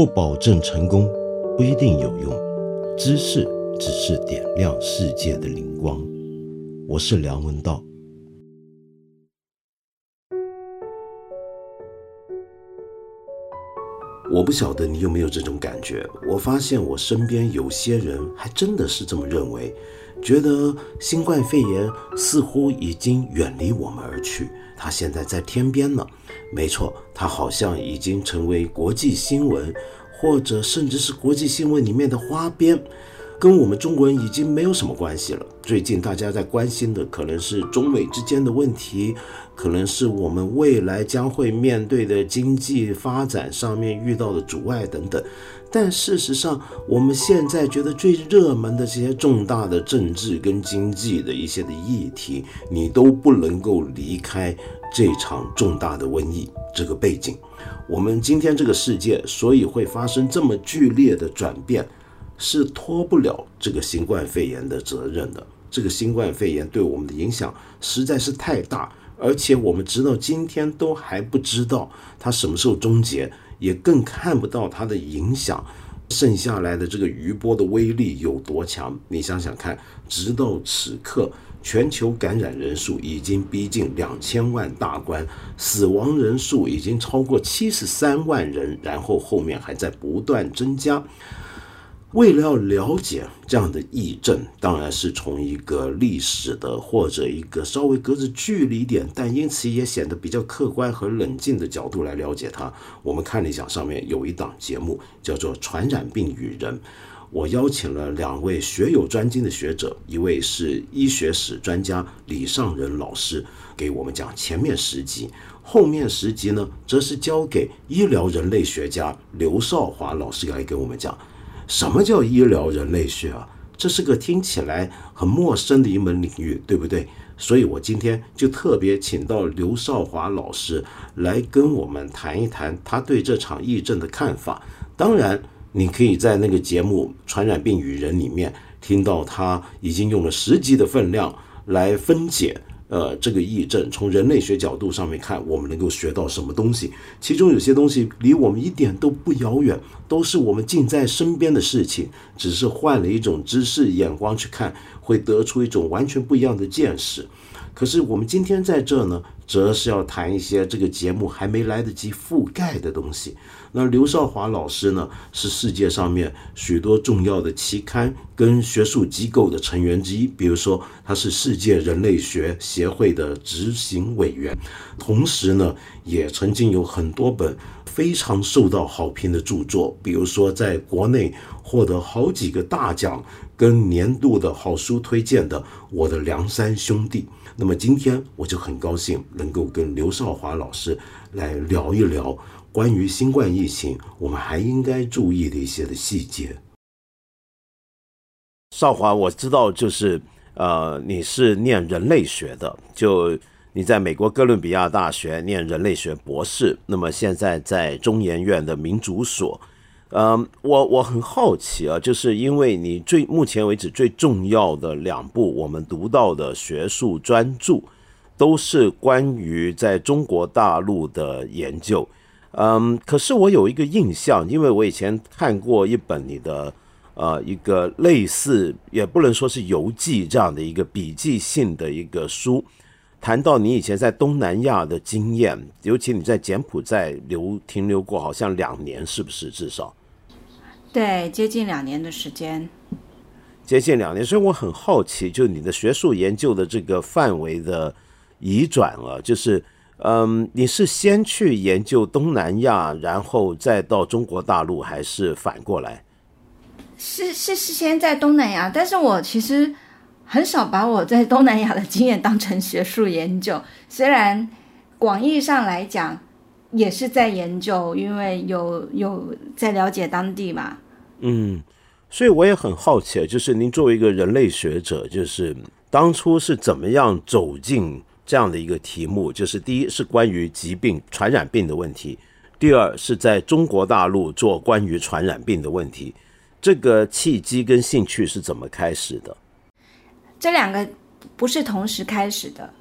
不保证成功，不一定有用。知识只是点亮世界的灵光。我是梁文道。我不晓得你有没有这种感觉？我发现我身边有些人还真的是这么认为，觉得新冠肺炎似乎已经远离我们而去，它现在在天边呢。没错，它好像已经成为国际新闻，或者甚至是国际新闻里面的花边。跟我们中国人已经没有什么关系了。最近大家在关心的可能是中美之间的问题，可能是我们未来将会面对的经济发展上面遇到的阻碍等等。但事实上，我们现在觉得最热门的这些重大的政治跟经济的一些的议题，你都不能够离开这场重大的瘟疫这个背景。我们今天这个世界，所以会发生这么剧烈的转变。是脱不了这个新冠肺炎的责任的。这个新冠肺炎对我们的影响实在是太大，而且我们直到今天都还不知道它什么时候终结，也更看不到它的影响剩下来的这个余波的威力有多强。你想想看，直到此刻，全球感染人数已经逼近两千万大关，死亡人数已经超过七十三万人，然后后面还在不断增加。为了要了解这样的疫症，当然是从一个历史的或者一个稍微隔着距离点，但因此也显得比较客观和冷静的角度来了解它。我们看了一下上面有一档节目叫做《传染病与人》，我邀请了两位学有专精的学者，一位是医学史专家李尚仁老师，给我们讲前面十集，后面十集呢，则是交给医疗人类学家刘少华老师来给我们讲。什么叫医疗人类学啊？这是个听起来很陌生的一门领域，对不对？所以我今天就特别请到刘少华老师来跟我们谈一谈他对这场疫症的看法。当然，你可以在那个节目《传染病与人》里面听到他已经用了十集的分量来分解。呃，这个疫症从人类学角度上面看，我们能够学到什么东西？其中有些东西离我们一点都不遥远，都是我们近在身边的事情，只是换了一种知识眼光去看，会得出一种完全不一样的见识。可是我们今天在这呢，则是要谈一些这个节目还没来得及覆盖的东西。那刘少华老师呢，是世界上面许多重要的期刊跟学术机构的成员之一。比如说，他是世界人类学协会的执行委员，同时呢，也曾经有很多本非常受到好评的著作。比如说，在国内获得好几个大奖跟年度的好书推荐的《我的梁山兄弟》。那么今天我就很高兴能够跟刘少华老师来聊一聊。关于新冠疫情，我们还应该注意的一些的细节。少华，我知道，就是呃，你是念人类学的，就你在美国哥伦比亚大学念人类学博士，那么现在在中研院的民主所。嗯，我我很好奇啊，就是因为你最目前为止最重要的两部我们读到的学术专著，都是关于在中国大陆的研究。嗯，可是我有一个印象，因为我以前看过一本你的，呃，一个类似也不能说是游记这样的一个笔记性的一个书，谈到你以前在东南亚的经验，尤其你在柬埔寨留停留过，好像两年，是不是至少？对，接近两年的时间。接近两年，所以我很好奇，就你的学术研究的这个范围的移转了，就是。嗯，你是先去研究东南亚，然后再到中国大陆，还是反过来？是是是，先在东南亚，但是我其实很少把我在东南亚的经验当成学术研究。虽然广义上来讲也是在研究，因为有有在了解当地嘛。嗯，所以我也很好奇，就是您作为一个人类学者，就是当初是怎么样走进？这样的一个题目，就是第一是关于疾病、传染病的问题，第二是在中国大陆做关于传染病的问题。这个契机跟兴趣是怎么开始的？这两个不是同时开始的，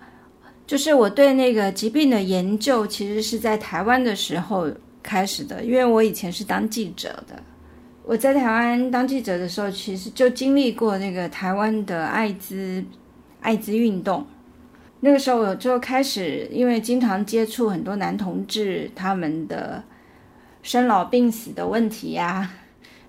就是我对那个疾病的研究，其实是在台湾的时候开始的，因为我以前是当记者的。我在台湾当记者的时候，其实就经历过那个台湾的艾滋艾滋运动。那个时候我就开始，因为经常接触很多男同志他们的生老病死的问题呀，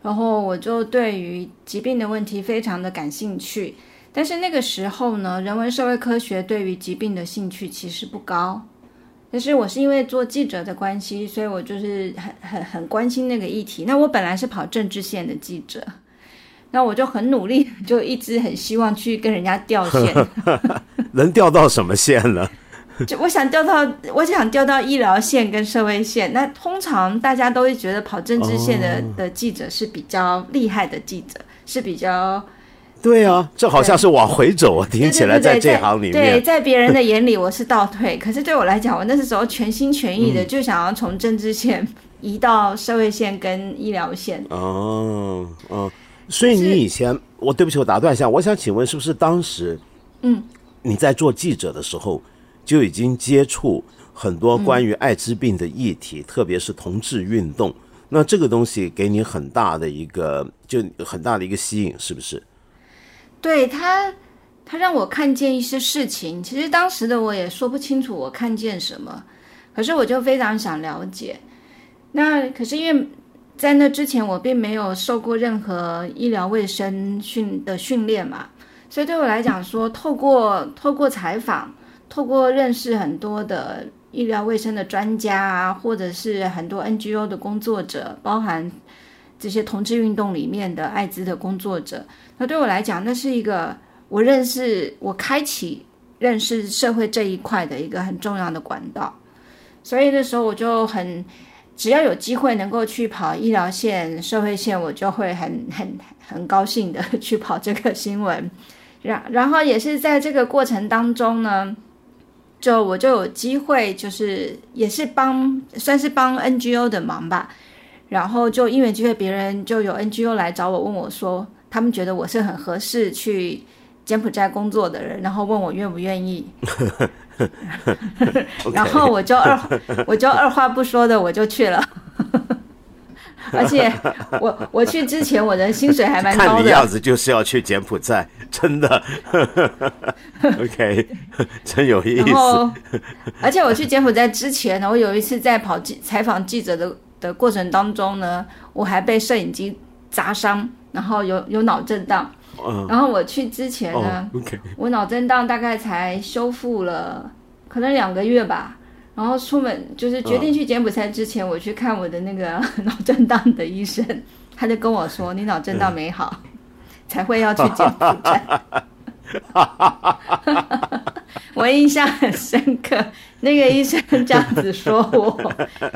然后我就对于疾病的问题非常的感兴趣。但是那个时候呢，人文社会科学对于疾病的兴趣其实不高。但是我是因为做记者的关系，所以我就是很很很关心那个议题。那我本来是跑政治线的记者。那我就很努力，就一直很希望去跟人家掉线，能掉到什么线呢？就我想调到，我想调到医疗线跟社会线。那通常大家都会觉得跑政治线的的记者是比较厉害的记者，是比较对啊，这好像是往回走啊，听起来在这行里面，对，在别人的眼里 我是倒退，可是对我来讲，我那时候全心全意的就想要从政治线移到社会线跟医疗线。哦，哦。所以你以前，我对不起，我打断一下，我想请问，是不是当时，嗯，你在做记者的时候，就已经接触很多关于艾滋病的议题，特别是同志运动？那这个东西给你很大的一个，就很大的一个吸引，是不是？对他，他让我看见一些事情。其实当时的我也说不清楚我看见什么，可是我就非常想了解。那可是因为。在那之前，我并没有受过任何医疗卫生训的训练嘛，所以对我来讲，说透过透过采访，透过认识很多的医疗卫生的专家啊，或者是很多 NGO 的工作者，包含这些同志运动里面的艾滋的工作者，那对我来讲，那是一个我认识、我开启认识社会这一块的一个很重要的管道，所以那时候我就很。只要有机会能够去跑医疗线、社会线，我就会很很很高兴的 去跑这个新闻。然然后也是在这个过程当中呢，就我就有机会，就是也是帮算是帮 NGO 的忙吧。然后就因为机会，别人就有 NGO 来找我，问我说，他们觉得我是很合适去柬埔寨工作的人，然后问我愿不愿意。然后我就二我就二话不说的我就去了，而且我我去之前我的薪水还蛮高的。看你样子就是要去柬埔寨，真的。OK，真有意思。而且我去柬埔寨之前呢，我有一次在跑记采访记者的的过程当中呢，我还被摄影机砸伤，然后有有脑震荡。然后我去之前呢，我脑震荡大概才修复了，可能两个月吧。然后出门就是决定去柬埔寨之前，我去看我的那个 脑震荡的医生，他就跟我说：“你脑震荡没好，才会要去柬埔寨。”我印象很深刻，那个医生这样子说我，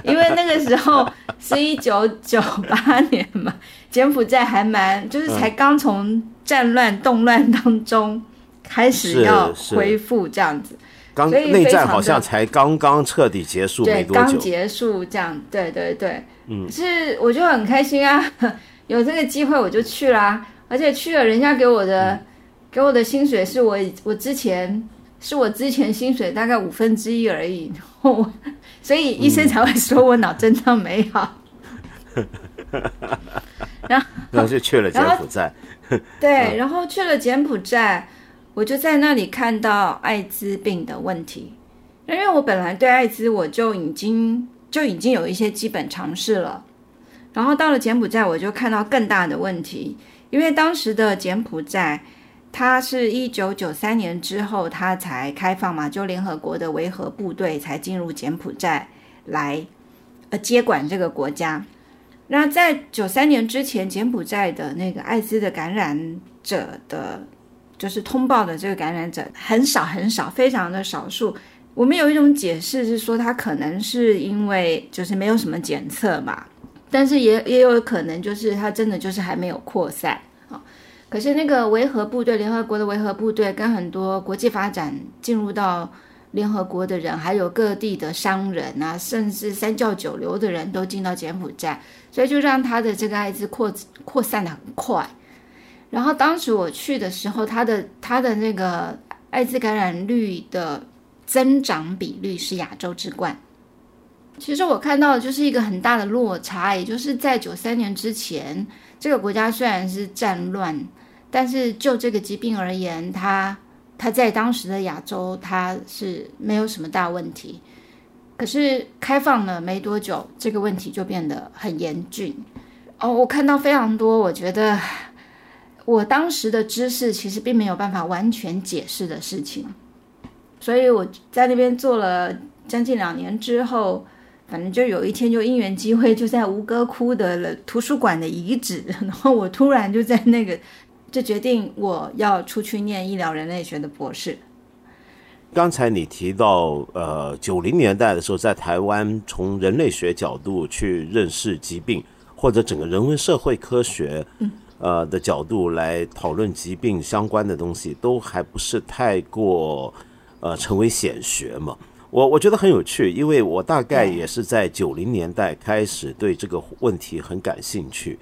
因为那个时候是一九九八年嘛，柬埔寨还蛮就是才刚从。战乱动乱当中，开始要恢复这样子，刚内战好像才刚刚彻底结束没多久，刚结束这样，对对对，嗯，是我就很开心啊，有这个机会我就去啦，而且去了人家给我的给我的薪水是我我之前是我之前薪水大概五分之一而已，所以医生才会说我脑震荡没好，然后然后就去了柬埔寨。对，然后去了柬埔寨，我就在那里看到艾滋病的问题。因为我本来对艾滋我就已经就已经有一些基本常识了，然后到了柬埔寨，我就看到更大的问题。因为当时的柬埔寨，它是一九九三年之后它才开放嘛，就联合国的维和部队才进入柬埔寨来呃接管这个国家。那在九三年之前，柬埔寨的那个艾滋的感染者的，就是通报的这个感染者很少很少，非常的少数。我们有一种解释是说，他可能是因为就是没有什么检测嘛，但是也也有可能就是他真的就是还没有扩散啊。可是那个维和部队，联合国的维和部队跟很多国际发展进入到。联合国的人，还有各地的商人啊，甚至三教九流的人都进到柬埔寨，所以就让他的这个艾滋扩扩散的很快。然后当时我去的时候，他的他的那个艾滋感染率的增长比率是亚洲之冠。其实我看到的就是一个很大的落差，也就是在九三年之前，这个国家虽然是战乱，但是就这个疾病而言，它它在当时的亚洲它是没有什么大问题。可是开放了没多久，这个问题就变得很严峻。哦，我看到非常多，我觉得我当时的知识其实并没有办法完全解释的事情，所以我在那边做了将近两年之后。反正就有一天，就因缘机会，就在吴哥窟的图书馆的遗址，然后我突然就在那个，就决定我要出去念医疗人类学的博士。刚才你提到，呃，九零年代的时候，在台湾从人类学角度去认识疾病，或者整个人文社会科学，呃的角度来讨论疾病相关的东西，都还不是太过，呃，成为显学嘛。我我觉得很有趣，因为我大概也是在九零年代开始对这个问题很感兴趣。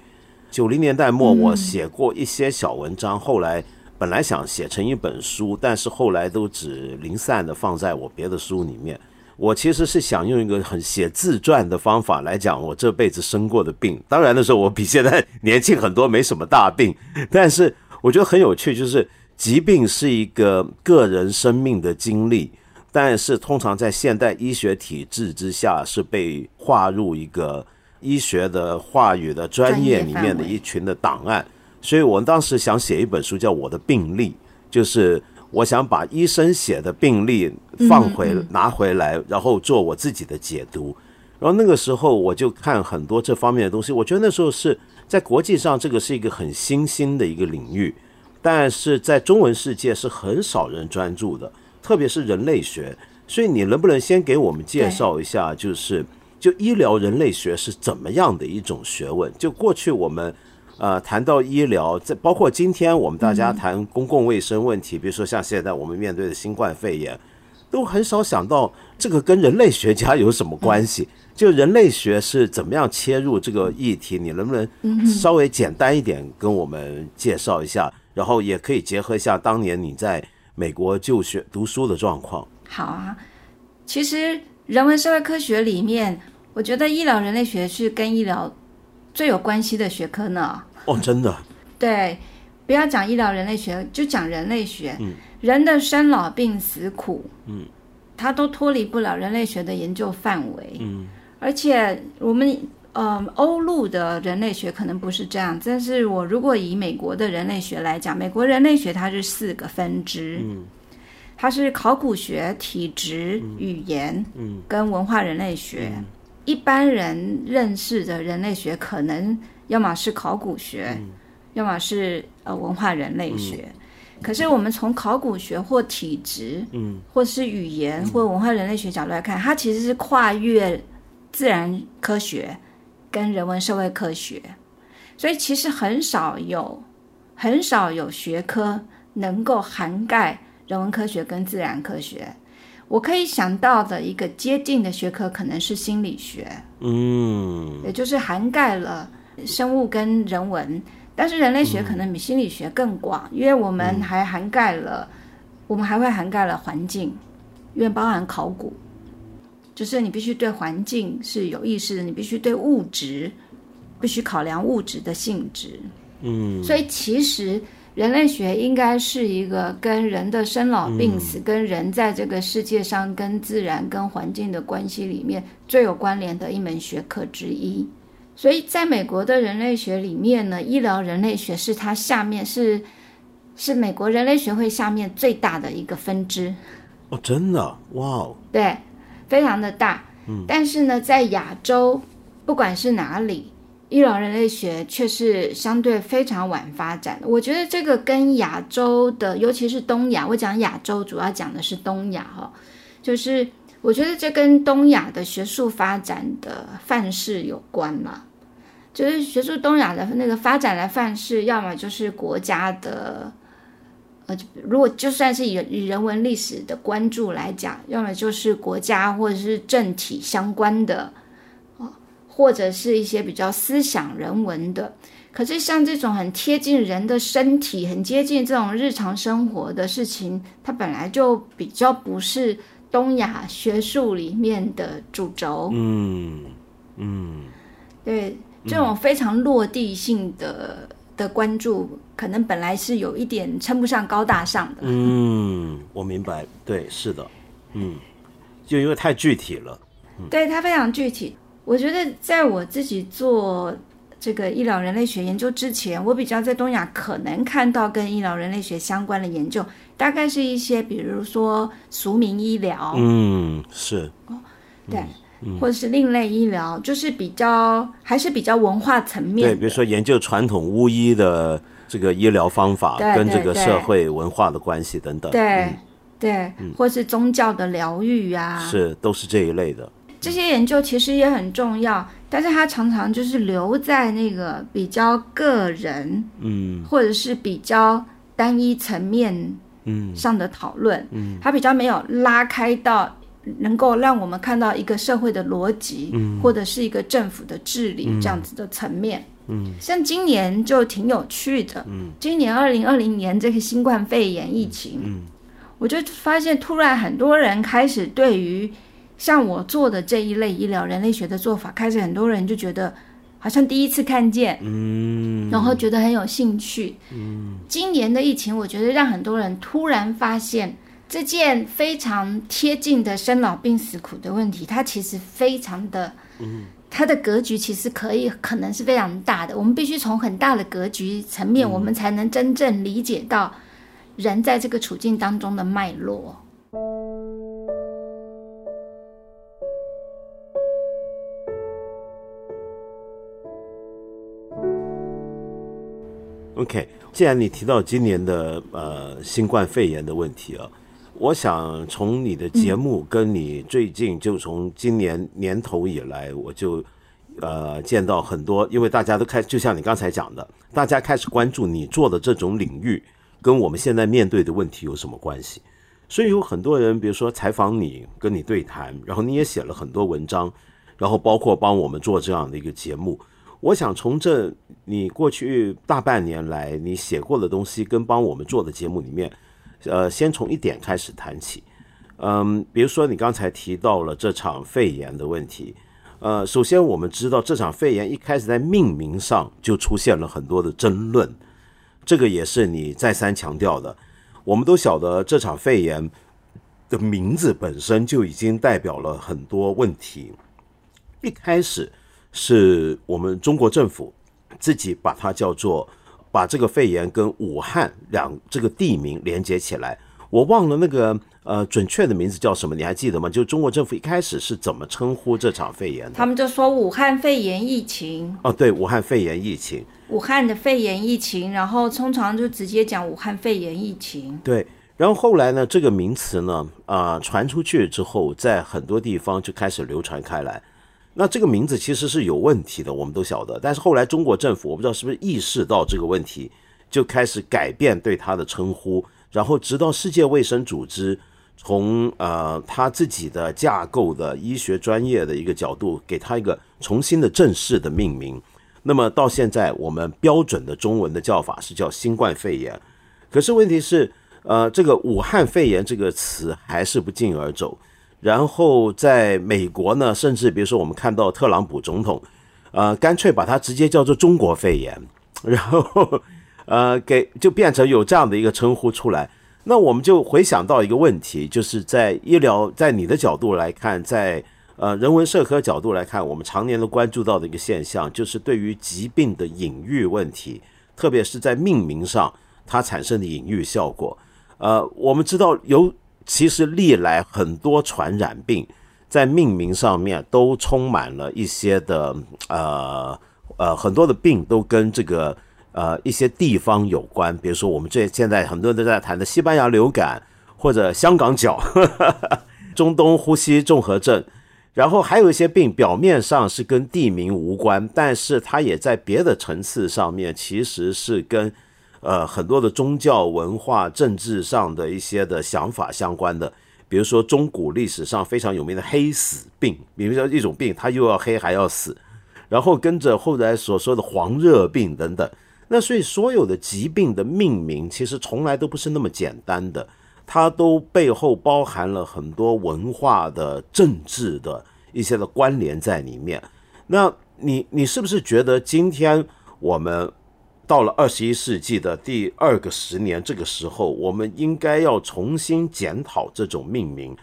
九零年代末，我写过一些小文章，后来本来想写成一本书，但是后来都只零散的放在我别的书里面。我其实是想用一个很写自传的方法来讲我这辈子生过的病。当然的时候，我比现在年轻很多，没什么大病，但是我觉得很有趣，就是疾病是一个个人生命的经历。但是通常在现代医学体制之下，是被划入一个医学的话语的专业里面的一群的档案。所以我当时想写一本书，叫《我的病历》，就是我想把医生写的病历放回拿回来，然后做我自己的解读。然后那个时候我就看很多这方面的东西，我觉得那时候是在国际上这个是一个很新兴的一个领域，但是在中文世界是很少人专注的。特别是人类学，所以你能不能先给我们介绍一下，就是就医疗人类学是怎么样的一种学问？就过去我们呃谈到医疗，这包括今天我们大家谈公共卫生问题，比如说像现在我们面对的新冠肺炎，都很少想到这个跟人类学家有什么关系？就人类学是怎么样切入这个议题？你能不能稍微简单一点跟我们介绍一下？然后也可以结合一下当年你在。美国就学读书的状况。好啊，其实人文社会科学里面，我觉得医疗人类学是跟医疗最有关系的学科呢。哦，真的？对，不要讲医疗人类学，就讲人类学。嗯，人的生老病死苦，嗯，它都脱离不了人类学的研究范围。嗯，而且我们。嗯，欧陆的人类学可能不是这样，但是我如果以美国的人类学来讲，美国人类学它是四个分支，嗯，它是考古学、体质、语言，嗯，跟文化人类学。一般人认识的人类学，可能要么是考古学，要么是呃文化人类学。可是我们从考古学或体质，嗯，或是语言或文化人类学角度来看，它其实是跨越自然科学。跟人文社会科学，所以其实很少有很少有学科能够涵盖人文科学跟自然科学。我可以想到的一个接近的学科可能是心理学，嗯，也就是涵盖了生物跟人文，但是人类学可能比心理学更广，因为我们还涵盖了，我们还会涵盖了环境，因为包含考古。就是你必须对环境是有意识的，你必须对物质必须考量物质的性质。嗯，所以其实人类学应该是一个跟人的生老病死、跟人在这个世界上、跟自然、跟环境的关系里面最有关联的一门学科之一。所以在美国的人类学里面呢，医疗人类学是它下面是是美国人类学会下面最大的一个分支。哦，真的？哇哦！对。非常的大，嗯，但是呢，在亚洲，不管是哪里，医疗人类学却是相对非常晚发展的。我觉得这个跟亚洲的，尤其是东亚，我讲亚洲主要讲的是东亚哈，就是我觉得这跟东亚的学术发展的范式有关嘛，就是学术东亚的那个发展的范式，要么就是国家的。呃，如果就算是以以人文历史的关注来讲，要么就是国家或者是政体相关的，或者是一些比较思想人文的。可是像这种很贴近人的身体、很接近这种日常生活的事情，它本来就比较不是东亚学术里面的主轴。嗯嗯对，这种非常落地性的的关注，可能本来是有一点称不上高大上的。嗯，我明白，对，是的，嗯，就因为太具体了。对，它非常具体。我觉得在我自己做这个医疗人类学研究之前，我比较在东亚可能看到跟医疗人类学相关的研究，大概是一些比如说俗民医疗，嗯，是，对，或者是另类医疗，就是比较还是比较文化层面对，比如说研究传统巫医的这个医疗方法跟这个社会文化的关系等等，对、嗯。对，或是宗教的疗愈啊，是都是这一类的。这些研究其实也很重要，但是它常常就是留在那个比较个人，嗯。或者是比较单一层面嗯。上的讨论，嗯，它比较没有拉开到能够让我们看到一个社会的逻辑，嗯，或者是一个政府的治理这样子的层面。嗯，像今年就挺有趣的，嗯，今年二零二零年这个新冠肺炎疫情，嗯，我就发现突然很多人开始对于像我做的这一类医疗人类学的做法，开始很多人就觉得好像第一次看见，嗯然后觉得很有兴趣。嗯，今年的疫情，我觉得让很多人突然发现这件非常贴近的生老病死苦的问题，它其实非常的，嗯，它的格局其实可以可能是非常大的。我们必须从很大的格局层面，我们才能真正理解到人在这个处境当中的脉络。OK，既然你提到今年的呃新冠肺炎的问题啊，我想从你的节目跟你最近就从今年年头以来，我就呃见到很多，因为大家都开，就像你刚才讲的，大家开始关注你做的这种领域跟我们现在面对的问题有什么关系。所以有很多人，比如说采访你，跟你对谈，然后你也写了很多文章，然后包括帮我们做这样的一个节目。我想从这你过去大半年来你写过的东西，跟帮我们做的节目里面，呃，先从一点开始谈起。嗯，比如说你刚才提到了这场肺炎的问题，呃，首先我们知道这场肺炎一开始在命名上就出现了很多的争论，这个也是你再三强调的。我们都晓得这场肺炎的名字本身就已经代表了很多问题。一开始是我们中国政府自己把它叫做把这个肺炎跟武汉两这个地名连接起来。我忘了那个呃准确的名字叫什么，你还记得吗？就中国政府一开始是怎么称呼这场肺炎的？他们就说武汉肺炎疫情，哦，对，武汉肺炎疫情。武汉的肺炎疫情，然后通常就直接讲武汉肺炎疫情。对，然后后来呢，这个名词呢，啊、传出去之后，在很多地方就开始流传开来。那这个名字其实是有问题的，我们都晓得。但是后来中国政府，我不知道是不是意识到这个问题，就开始改变对它的称呼，然后直到世界卫生组织从呃他自己的架构的医学专业的一个角度，给它一个重新的正式的命名。那么到现在，我们标准的中文的叫法是叫新冠肺炎。可是问题是，呃，这个武汉肺炎这个词还是不胫而走。然后在美国呢，甚至比如说我们看到特朗普总统，呃，干脆把它直接叫做中国肺炎，然后呃，给就变成有这样的一个称呼出来。那我们就回想到一个问题，就是在医疗，在你的角度来看，在呃人文社科角度来看，我们常年都关注到的一个现象，就是对于疾病的隐喻问题，特别是在命名上它产生的隐喻效果。呃，我们知道有其实历来很多传染病在命名上面都充满了一些的呃呃很多的病都跟这个呃一些地方有关，比如说我们这现在很多人都在谈的西班牙流感或者香港脚、中东呼吸综合症。然后还有一些病，表面上是跟地名无关，但是它也在别的层次上面，其实是跟呃很多的宗教、文化、政治上的一些的想法相关的。比如说中古历史上非常有名的黑死病，比如说一种病，它又要黑还要死，然后跟着后来所说的黄热病等等。那所以所有的疾病的命名，其实从来都不是那么简单的。它都背后包含了很多文化的、政治的一些的关联在里面。那你你是不是觉得今天我们到了二十一世纪的第二个十年，这个时候我们应该要重新检讨这种命名？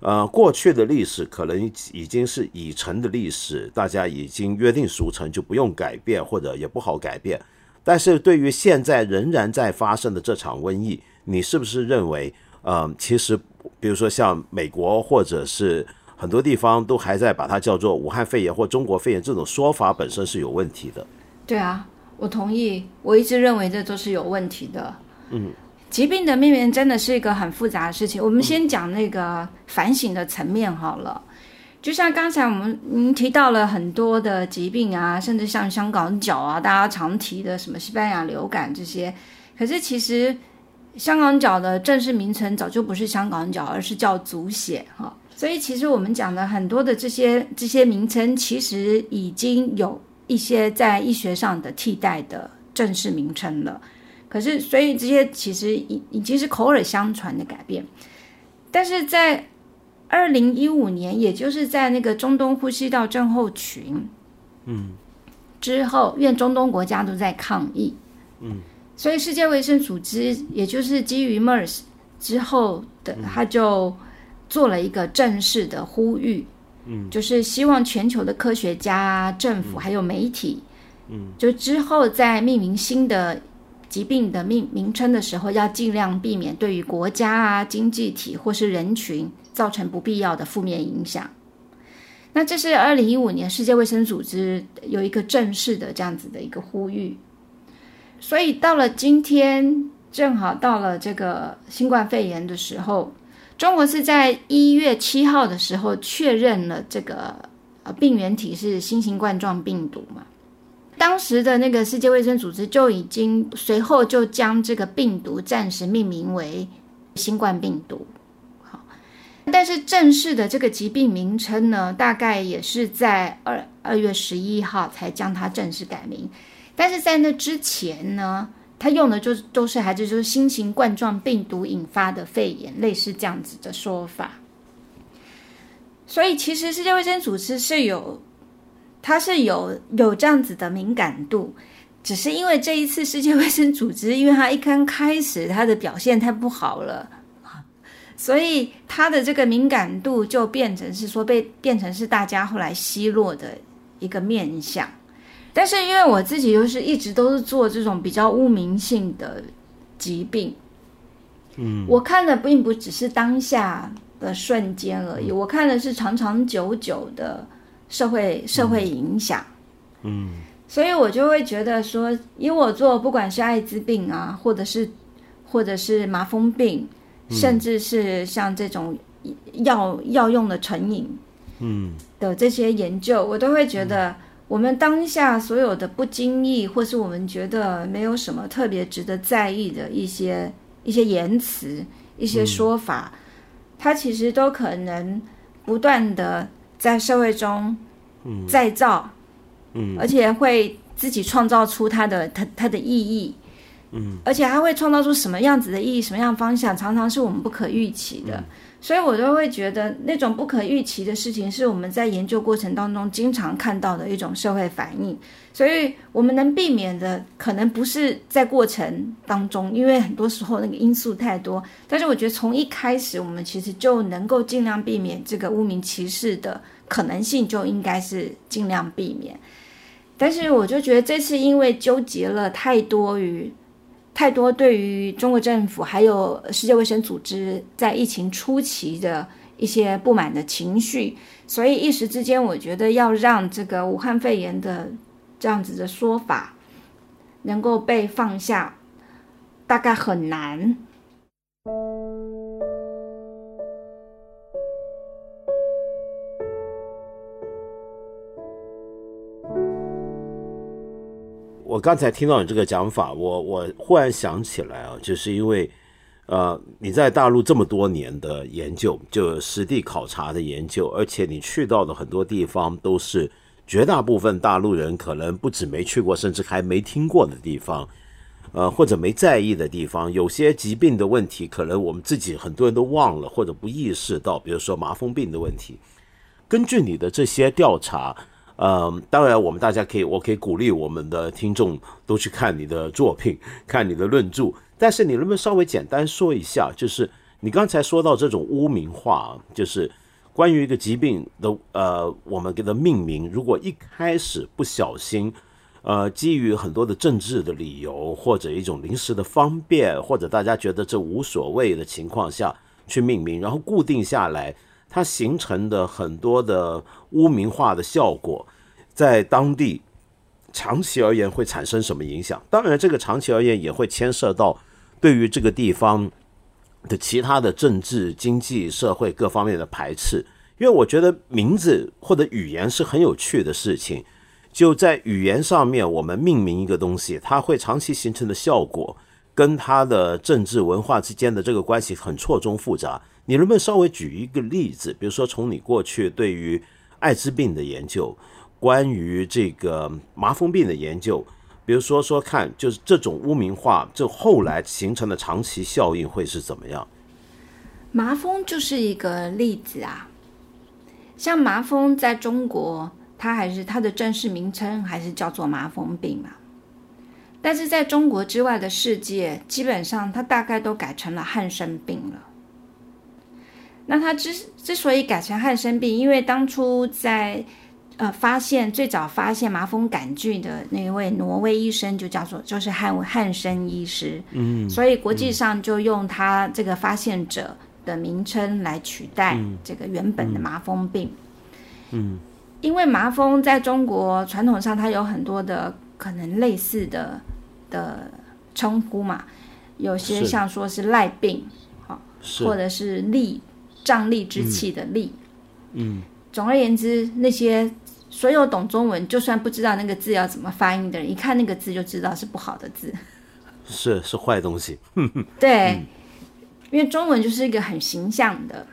呃，过去的历史可能已经是已成的历史，大家已经约定俗成，就不用改变，或者也不好改变。但是对于现在仍然在发生的这场瘟疫，你是不是认为？嗯，其实，比如说像美国或者是很多地方都还在把它叫做武汉肺炎或中国肺炎，这种说法本身是有问题的。对啊，我同意。我一直认为这都是有问题的。嗯，疾病的命名真的是一个很复杂的事情。我们先讲那个反省的层面好了。就像刚才我们您提到了很多的疾病啊，甚至像香港脚啊，大家常提的什么西班牙流感这些，可是其实。香港脚的正式名称早就不是香港脚，而是叫足癣哈。所以其实我们讲的很多的这些这些名称，其实已经有一些在医学上的替代的正式名称了。可是，所以这些其实已已经是口耳相传的改变。但是在二零一五年，也就是在那个中东呼吸道症候群，嗯，之后，因为中东国家都在抗议，嗯。所以，世界卫生组织也就是基于 MERS 之后的，他就做了一个正式的呼吁，嗯，就是希望全球的科学家、政府还有媒体，嗯，就之后在命名新的疾病的命名称的时候，要尽量避免对于国家啊、经济体或是人群造成不必要的负面影响。那这是二零一五年世界卫生组织有一个正式的这样子的一个呼吁。所以到了今天，正好到了这个新冠肺炎的时候，中国是在一月七号的时候确认了这个呃病原体是新型冠状病毒嘛。当时的那个世界卫生组织就已经随后就将这个病毒暂时命名为新冠病毒。好，但是正式的这个疾病名称呢，大概也是在二二月十一号才将它正式改名。但是在那之前呢，他用的就都是还是就是新型冠状病毒引发的肺炎，类似这样子的说法。所以其实世界卫生组织是有，它是有有这样子的敏感度，只是因为这一次世界卫生组织，因为它一刚开始它的表现太不好了所以它的这个敏感度就变成是说被变成是大家后来奚落的一个面相。但是因为我自己又是一直都是做这种比较污名性的疾病，嗯，我看的并不只是当下的瞬间而已，我看的是长长久久的社会社会影响，嗯，所以我就会觉得说，以我做不管是艾滋病啊，或者是或者是麻风病，甚至是像这种药药用的成瘾，嗯。的这些研究，我都会觉得。我们当下所有的不经意，或是我们觉得没有什么特别值得在意的一些一些言辞、一些说法，它其实都可能不断的在社会中再造，嗯，而且会自己创造出它的它它的意义，嗯，而且还会创造出什么样子的意义、什么样方向，常常是我们不可预期的。所以我都会觉得那种不可预期的事情，是我们在研究过程当中经常看到的一种社会反应。所以我们能避免的，可能不是在过程当中，因为很多时候那个因素太多。但是我觉得从一开始，我们其实就能够尽量避免这个污名歧视的可能性，就应该是尽量避免。但是我就觉得这次因为纠结了太多于。太多对于中国政府还有世界卫生组织在疫情初期的一些不满的情绪，所以一时之间，我觉得要让这个武汉肺炎的这样子的说法能够被放下，大概很难。我刚才听到你这个讲法，我我忽然想起来啊，就是因为，呃，你在大陆这么多年的研究，就实地考察的研究，而且你去到的很多地方都是绝大部分大陆人可能不止没去过，甚至还没听过的地方。呃，或者没在意的地方，有些疾病的问题，可能我们自己很多人都忘了或者不意识到，比如说麻风病的问题。根据你的这些调查，呃，当然我们大家可以，我可以鼓励我们的听众都去看你的作品，看你的论著。但是你能不能稍微简单说一下，就是你刚才说到这种污名化，就是关于一个疾病的呃，我们给它命名，如果一开始不小心。呃，基于很多的政治的理由，或者一种临时的方便，或者大家觉得这无所谓的情况下去命名，然后固定下来，它形成的很多的污名化的效果，在当地长期而言会产生什么影响？当然，这个长期而言也会牵涉到对于这个地方的其他的政治、经济、社会各方面的排斥。因为我觉得名字或者语言是很有趣的事情。就在语言上面，我们命名一个东西，它会长期形成的效果，跟它的政治文化之间的这个关系很错综复杂。你能不能稍微举一个例子？比如说，从你过去对于艾滋病的研究，关于这个麻风病的研究，比如说说看，就是这种污名化，这后来形成的长期效应会是怎么样？麻风就是一个例子啊，像麻风在中国。它还是它的正式名称还是叫做麻风病嘛？但是在中国之外的世界，基本上它大概都改成了汉生病了。那他之之所以改成汉生病，因为当初在呃发现最早发现麻风杆菌的那一位挪威医生就叫做就是汉汉生医师，嗯，所以国际上就用他这个发现者的名称来取代这个原本的麻风病，嗯。因为麻风在中国传统上，它有很多的可能类似的的称呼嘛，有些像说是赖病，好，或者是痢，瘴疠之气的力，嗯，总而言之，那些所有懂中文，就算不知道那个字要怎么发音的人，一看那个字就知道是不好的字，是是坏东西，对，因为中文就是一个很形象的、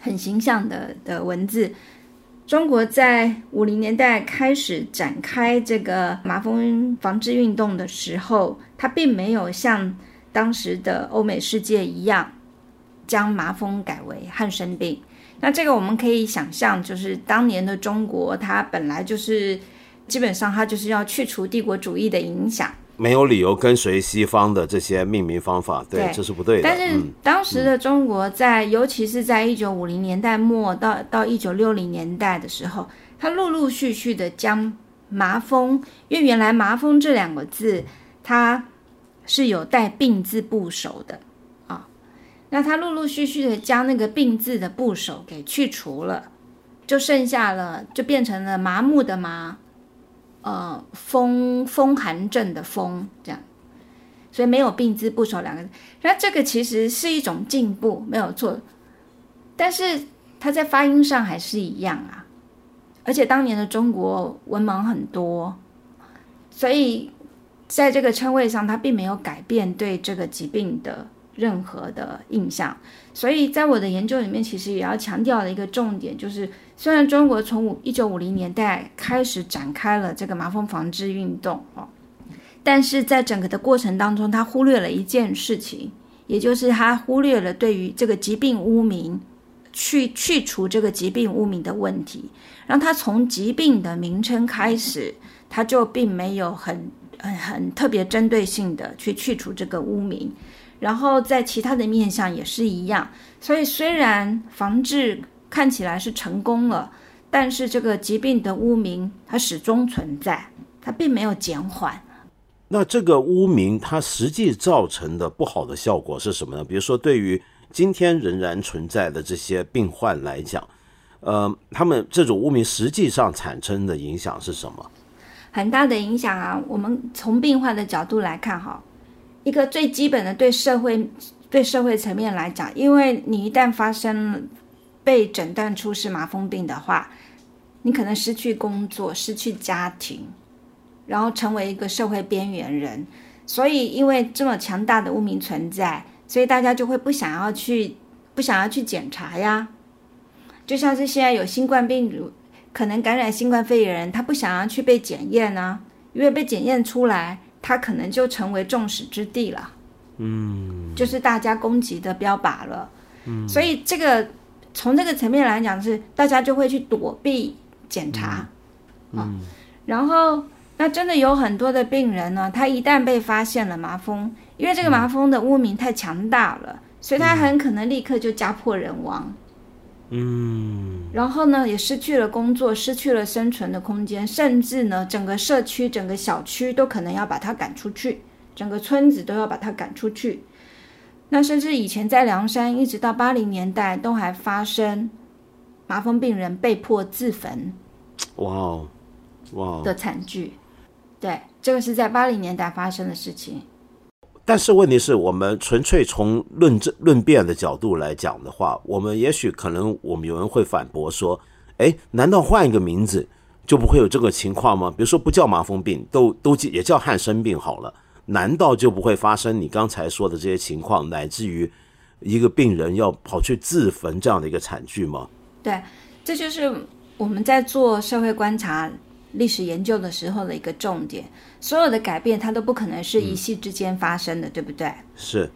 很形象的的文字。中国在五零年代开始展开这个麻风防治运动的时候，它并没有像当时的欧美世界一样将麻风改为汉生病。那这个我们可以想象，就是当年的中国，它本来就是基本上它就是要去除帝国主义的影响。没有理由跟随西方的这些命名方法，对，这是不对的。但是当时的中国在，尤其是在一九五零年代末到到一九六零年代的时候，它陆陆续续的将麻风，因为原来麻风这两个字它是有带病字部首的啊，那他陆陆续续的将那个病字的部首给去除了，就剩下了，就变成了麻木的麻。呃，风风寒症的风这样，所以没有病字部首两个字。那这个其实是一种进步，没有错。但是它在发音上还是一样啊。而且当年的中国文盲很多，所以在这个称谓上，它并没有改变对这个疾病的任何的印象。所以在我的研究里面，其实也要强调的一个重点就是。虽然中国从五一九五零年代开始展开了这个麻风防治运动哦，但是在整个的过程当中，他忽略了一件事情，也就是他忽略了对于这个疾病污名去去除这个疾病污名的问题。让他从疾病的名称开始，他就并没有很很很特别针对性的去去除这个污名，然后在其他的面向也是一样。所以虽然防治。看起来是成功了，但是这个疾病的污名它始终存在，它并没有减缓。那这个污名它实际造成的不好的效果是什么呢？比如说，对于今天仍然存在的这些病患来讲，呃，他们这种污名实际上产生的影响是什么？很大的影响啊！我们从病患的角度来看，哈，一个最基本的对社会对社会层面来讲，因为你一旦发生。被诊断出是麻风病的话，你可能失去工作、失去家庭，然后成为一个社会边缘人。所以，因为这么强大的污名存在，所以大家就会不想要去、不想要去检查呀。就像是现在有新冠病毒，可能感染新冠肺炎人，他不想要去被检验呢，因为被检验出来它可能就成为众矢之的了。嗯，就是大家攻击的标靶了。嗯，所以这个从这个层面来讲，是大家就会去躲避检查。嗯，然后那真的有很多的病人呢，他一旦被发现了麻风，因为这个麻风的污名太强大了，所以他很可能立刻就家破人亡。嗯，然后呢，也失去了工作，失去了生存的空间，甚至呢，整个社区、整个小区都可能要把他赶出去，整个村子都要把他赶出去。那甚至以前在梁山，一直到八零年代，都还发生麻风病人被迫自焚，哇哦，哇的惨剧。对，这个是在八零年代发生的事情。但是问题是我们纯粹从论证论辩的角度来讲的话，我们也许可能我们有人会反驳说：“哎，难道换一个名字就不会有这个情况吗？比如说不叫麻风病，都都也叫汉生病好了，难道就不会发生你刚才说的这些情况，乃至于一个病人要跑去自焚这样的一个惨剧吗？”对，这就是我们在做社会观察。历史研究的时候的一个重点，所有的改变它都不可能是一夕之间发生的，对不对？是。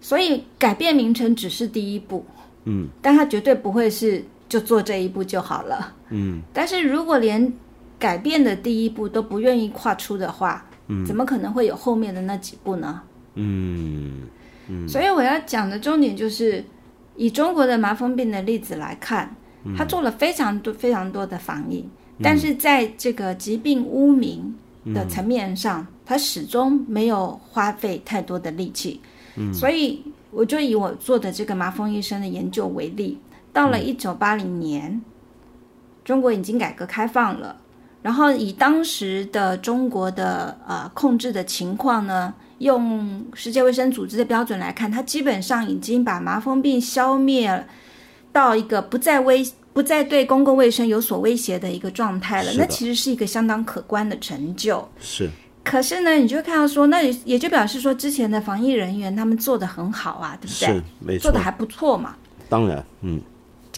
所以改变名称只是第一步，嗯，但它绝对不会是就做这一步就好了，嗯。但是如果连改变的第一步都不愿意跨出的话，嗯，怎么可能会有后面的那几步呢？嗯嗯。所以我要讲的重点就是，以中国的麻风病的例子来看，他做了非常多非常多的防疫。但是在这个疾病污名的层面上，他始终没有花费太多的力气。嗯，所以我就以我做的这个麻风医生的研究为例，到了一九八零年，中国已经改革开放了，然后以当时的中国的呃控制的情况呢，用世界卫生组织的标准来看，它基本上已经把麻风病消灭到一个不再危。不再对公共卫生有所威胁的一个状态了，那其实是一个相当可观的成就。是，可是呢，你就看到说，那也就表示说，之前的防疫人员他们做的很好啊，对不对？是，没错，做的还不错嘛。当然，嗯。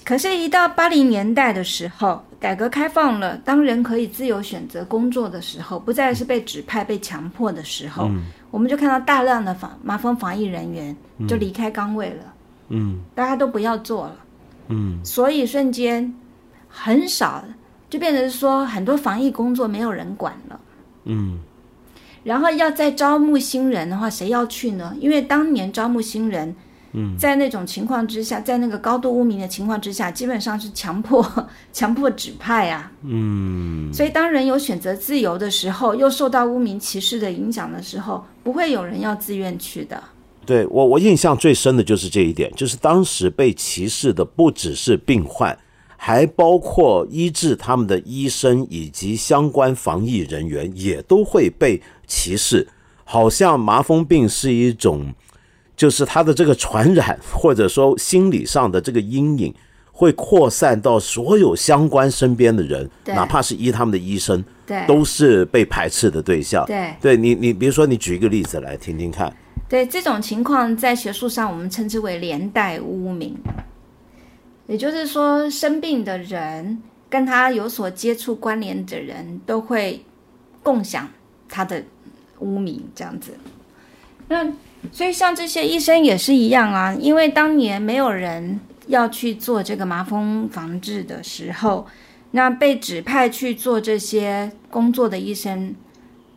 可是，一到八零年代的时候，改革开放了，当人可以自由选择工作的时候，不再是被指派、被强迫的时候，我们就看到大量的防麻风防疫人员就离开岗位了。嗯，大家都不要做了。嗯，所以瞬间很少，就变成说很多防疫工作没有人管了。嗯，然后要再招募新人的话，谁要去呢？因为当年招募新人，嗯，在那种情况之下，在那个高度污名的情况之下，基本上是强迫 强迫指派啊。嗯，所以当人有选择自由的时候，又受到污名歧视的影响的时候，不会有人要自愿去的。对我，我印象最深的就是这一点，就是当时被歧视的不只是病患，还包括医治他们的医生以及相关防疫人员，也都会被歧视。好像麻风病是一种，就是它的这个传染，或者说心理上的这个阴影，会扩散到所有相关身边的人，哪怕是医他们的医生，对，都是被排斥的对象。对，对你，你比如说，你举一个例子来听听看。对这种情况，在学术上我们称之为连带污名，也就是说，生病的人跟他有所接触关联的人都会共享他的污名，这样子。那所以像这些医生也是一样啊，因为当年没有人要去做这个麻风防治的时候，那被指派去做这些工作的医生，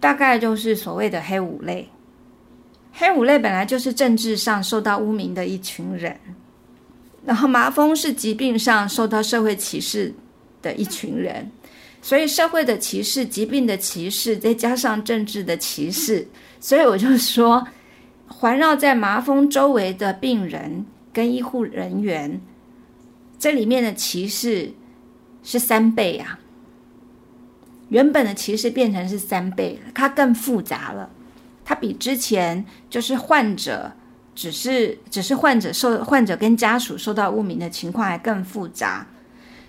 大概就是所谓的黑五类。黑五类本来就是政治上受到污名的一群人，然后麻风是疾病上受到社会歧视的一群人，所以社会的歧视、疾病的歧视，再加上政治的歧视，所以我就说，环绕在麻风周围的病人跟医护人员，这里面的歧视是三倍啊！原本的歧视变成是三倍，它更复杂了。它比之前就是患者只是只是患者受患者跟家属受到污名的情况还更复杂，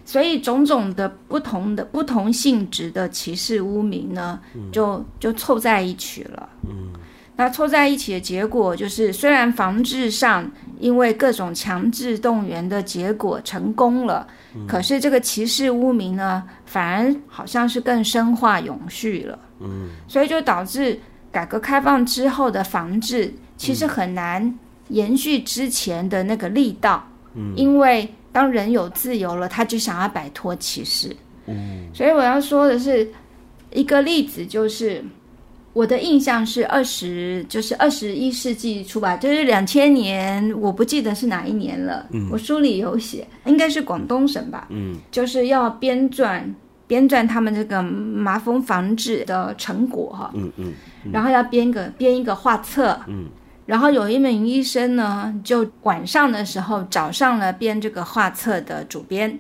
所以种种的不同的不同性质的歧视污名呢，就就凑在一起了。嗯，那凑在一起的结果就是，虽然防治上因为各种强制动员的结果成功了，可是这个歧视污名呢，反而好像是更深化永续了。嗯，所以就导致。改革开放之后的防治其实很难延续之前的那个力道，嗯，因为当人有自由了，他就想要摆脱歧视，嗯，所以我要说的是一个例子，就是我的印象是二十，就是二十一世纪初吧，就是两千年，我不记得是哪一年了，嗯，我书里有写，应该是广东省吧，嗯，就是要编撰编撰他们这个麻风防治的成果哈，嗯嗯。然后要编个编一个画册，嗯，然后有一名医生呢，就晚上的时候找上了编这个画册的主编，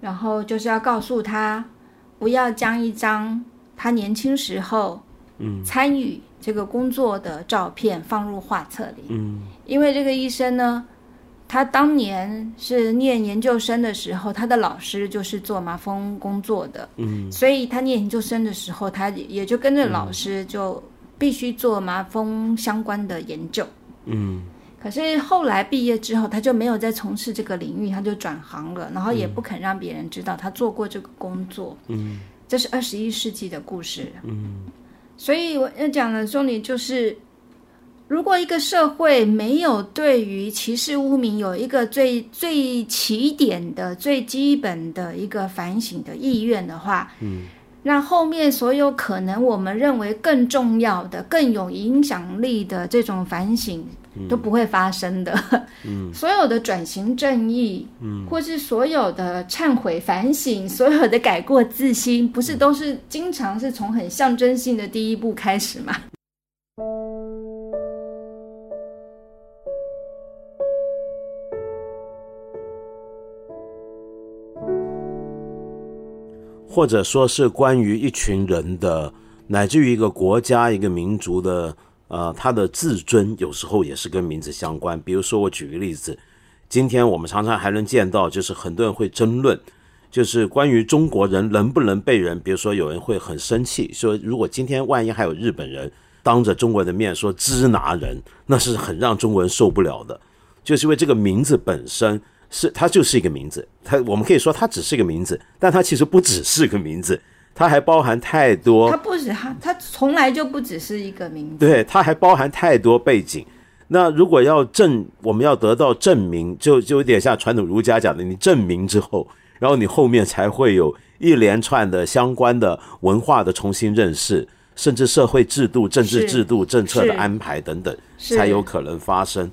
然后就是要告诉他，不要将一张他年轻时候，嗯，参与这个工作的照片放入画册里，嗯，因为这个医生呢。他当年是念研究生的时候，他的老师就是做麻风工作的，嗯，所以他念研究生的时候，他也就跟着老师，就必须做麻风相关的研究，嗯。可是后来毕业之后，他就没有再从事这个领域，他就转行了，然后也不肯让别人知道他做过这个工作，嗯。这是二十一世纪的故事，嗯。所以我要讲的重点就是。如果一个社会没有对于歧视污名有一个最最起点的最基本的一个反省的意愿的话，嗯，那后面所有可能我们认为更重要的、更有影响力的这种反省都不会发生的。嗯，所有的转型正义，嗯，或是所有的忏悔反省、所有的改过自新，不是都是经常是从很象征性的第一步开始吗？或者说是关于一群人的，乃至于一个国家、一个民族的，呃，他的自尊，有时候也是跟名字相关。比如说，我举个例子，今天我们常常还能见到，就是很多人会争论，就是关于中国人能不能被人，比如说有人会很生气，说如果今天万一还有日本人当着中国人的面说“支拿人”，那是很让中国人受不了的，就是因为这个名字本身。是，它就是一个名字。它我们可以说它只是一个名字，但它其实不只是个名字，它还包含太多。它不止它，它从来就不只是一个名字。对，它还包含太多背景。那如果要证，我们要得到证明，就就有点像传统儒家讲的，你证明之后，然后你后面才会有一连串的相关的文化的重新认识，甚至社会制度、政治制度、政策的安排等等，才有可能发生。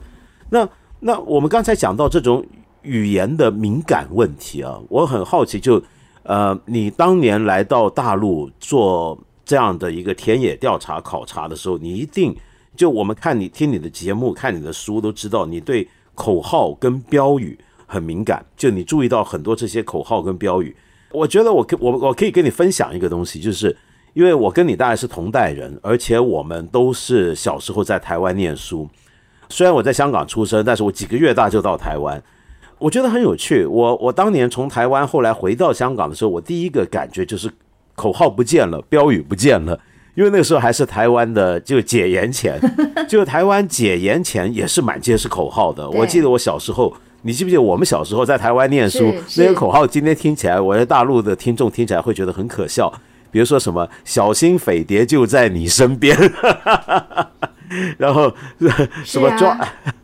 那那我们刚才讲到这种。语言的敏感问题啊，我很好奇，就呃，你当年来到大陆做这样的一个田野调查考察的时候，你一定就我们看你听你的节目、看你的书都知道，你对口号跟标语很敏感，就你注意到很多这些口号跟标语。我觉得我可我我可以跟你分享一个东西，就是因为我跟你大概是同代人，而且我们都是小时候在台湾念书，虽然我在香港出生，但是我几个月大就到台湾。我觉得很有趣。我我当年从台湾后来回到香港的时候，我第一个感觉就是口号不见了，标语不见了。因为那个时候还是台湾的就解严前，就台湾解严前也是满街是口号的。我记得我小时候，你记不记得我们小时候在台湾念书那些口号？今天听起来，我在大陆的听众听起来会觉得很可笑。比如说什么“小心匪谍就在你身边”，然后 什么抓。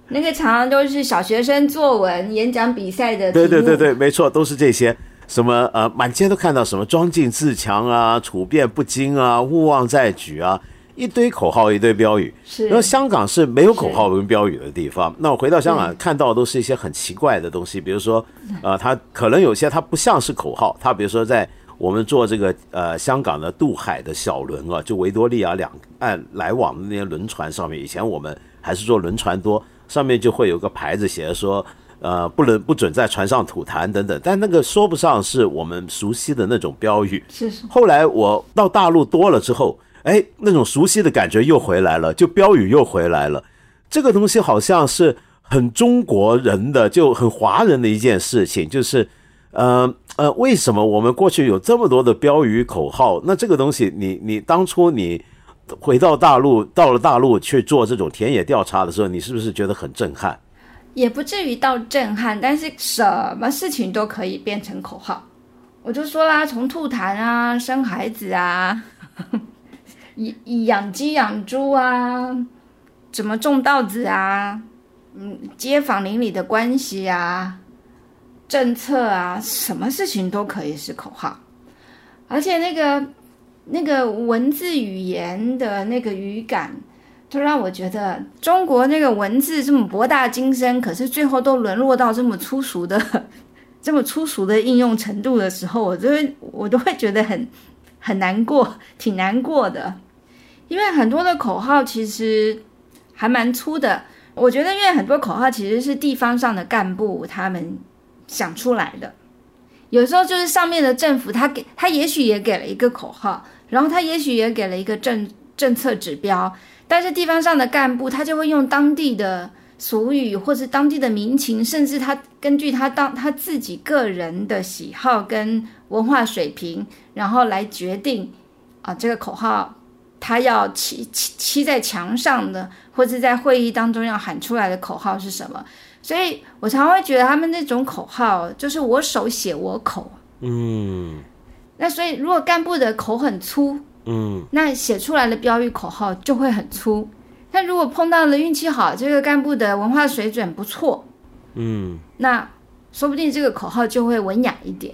那个常常都是小学生作文、演讲比赛的。对对对对，没错，都是这些。什么呃，满街都看到什么“庄敬自强”啊，“处变不惊”啊，“勿忘在举”啊，一堆口号，一堆标语。是。那香港是没有口号跟标语的地方。那我回到香港看到都是一些很奇怪的东西，比如说，呃，它可能有些它不像是口号，它比如说在我们坐这个呃香港的渡海的小轮啊，就维多利亚两岸来往的那些轮船上面，以前我们还是坐轮船多。上面就会有个牌子写着说，呃，不能不准在船上吐痰等等，但那个说不上是我们熟悉的那种标语。是是。后来我到大陆多了之后，哎，那种熟悉的感觉又回来了，就标语又回来了。这个东西好像是很中国人的，就很华人的一件事情，就是，呃呃，为什么我们过去有这么多的标语口号？那这个东西，你你当初你。回到大陆，到了大陆去做这种田野调查的时候，你是不是觉得很震撼？也不至于到震撼，但是什么事情都可以变成口号。我就说啦，从吐痰啊、生孩子啊，养鸡养猪啊，怎么种稻子啊，嗯，街坊邻里的关系啊，政策啊，什么事情都可以是口号，而且那个那个文字语言的那个语感，就让我觉得中国那个文字这么博大精深，可是最后都沦落到这么粗俗的、这么粗俗的应用程度的时候，我就会我都会觉得很很难过，挺难过的。因为很多的口号其实还蛮粗的，我觉得因为很多口号其实是地方上的干部他们想出来的，有时候就是上面的政府他给他也许也给了一个口号，然后他也许也给了一个政政策指标，但是地方上的干部他就会用当地的俗语或者当地的民情，甚至他根据他当他自己个人的喜好跟文化水平，然后来决定啊这个口号。他要漆漆漆在墙上的，或者在会议当中要喊出来的口号是什么？所以我常会觉得他们那种口号就是我手写我口。嗯。那所以如果干部的口很粗，嗯，那写出来的标语口号就会很粗。但如果碰到了运气好，这个干部的文化水准不错，嗯，那说不定这个口号就会文雅一点。